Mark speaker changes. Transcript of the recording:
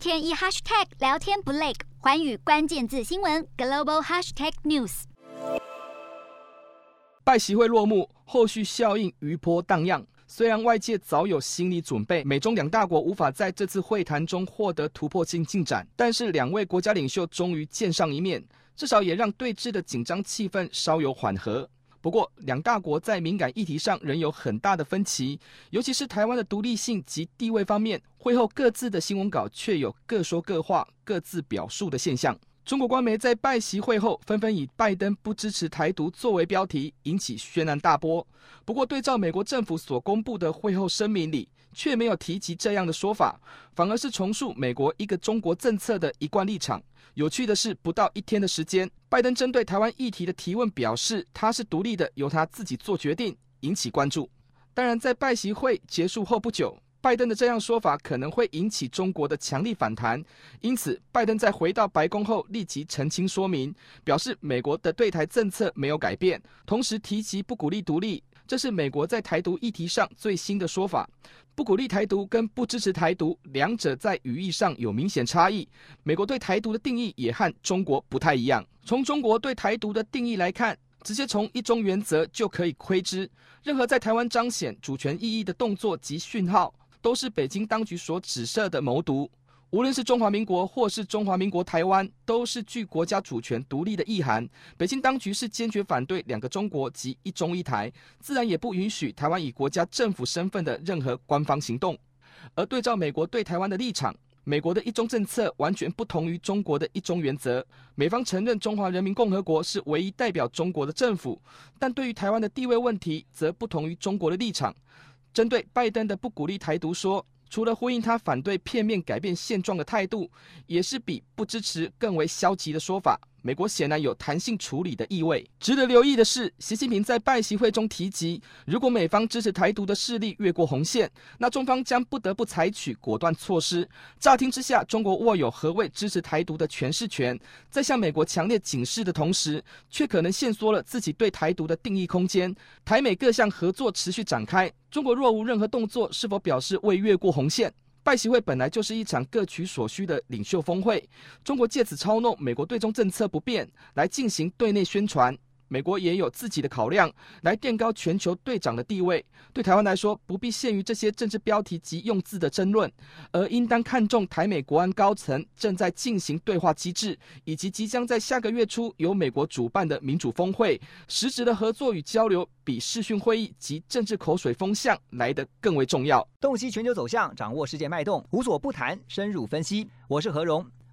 Speaker 1: 天一 hashtag 聊天不累，环宇关键字新闻 global hashtag news。
Speaker 2: 拜席会落幕，后续效应余波荡漾。虽然外界早有心理准备，美中两大国无法在这次会谈中获得突破性进展，但是两位国家领袖终于见上一面，至少也让对峙的紧张气氛稍有缓和。不过，两大国在敏感议题上仍有很大的分歧，尤其是台湾的独立性及地位方面。会后各自的新闻稿却有各说各话、各自表述的现象。中国官媒在拜习会后纷纷以“拜登不支持台独”作为标题，引起轩然大波。不过，对照美国政府所公布的会后声明里，却没有提及这样的说法，反而是重述美国一个中国政策的一贯立场。有趣的是，不到一天的时间，拜登针对台湾议题的提问表示，他是独立的，由他自己做决定，引起关注。当然，在拜习会结束后不久，拜登的这样说法可能会引起中国的强力反弹，因此，拜登在回到白宫后立即澄清说明，表示美国的对台政策没有改变，同时提及不鼓励独立。这是美国在台独议题上最新的说法，不鼓励台独跟不支持台独，两者在语义上有明显差异。美国对台独的定义也和中国不太一样。从中国对台独的定义来看，直接从一中原则就可以窥知，任何在台湾彰显主权意义的动作及讯号，都是北京当局所指涉的谋独。无论是中华民国或是中华民国台湾，都是具国家主权独立的意涵。北京当局是坚决反对两个中国及一中一台，自然也不允许台湾以国家政府身份的任何官方行动。而对照美国对台湾的立场，美国的一中政策完全不同于中国的一中原则。美方承认中华人民共和国是唯一代表中国的政府，但对于台湾的地位问题，则不同于中国的立场。针对拜登的不鼓励台独说。除了呼应他反对片面改变现状的态度，也是比不支持更为消极的说法。美国显然有弹性处理的意味。值得留意的是，习近平在拜习会中提及，如果美方支持台独的势力越过红线，那中方将不得不采取果断措施。乍听之下，中国握有何谓支持台独的诠释权，在向美国强烈警示的同时，却可能限缩了自己对台独的定义空间。台美各项合作持续展开，中国若无任何动作，是否表示未越过红线？外协会本来就是一场各取所需的领袖峰会，中国借此操弄美国对中政策不变来进行对内宣传。美国也有自己的考量，来垫高全球队长的地位。对台湾来说，不必限于这些政治标题及用字的争论，而应当看重台美国安高层正在进行对话机制，以及即将在下个月初由美国主办的民主峰会，实质的合作与交流比视讯会议及政治口水风向来得更为重要。
Speaker 3: 洞悉全球走向，掌握世界脉动，无所不谈，深入分析。我是何荣。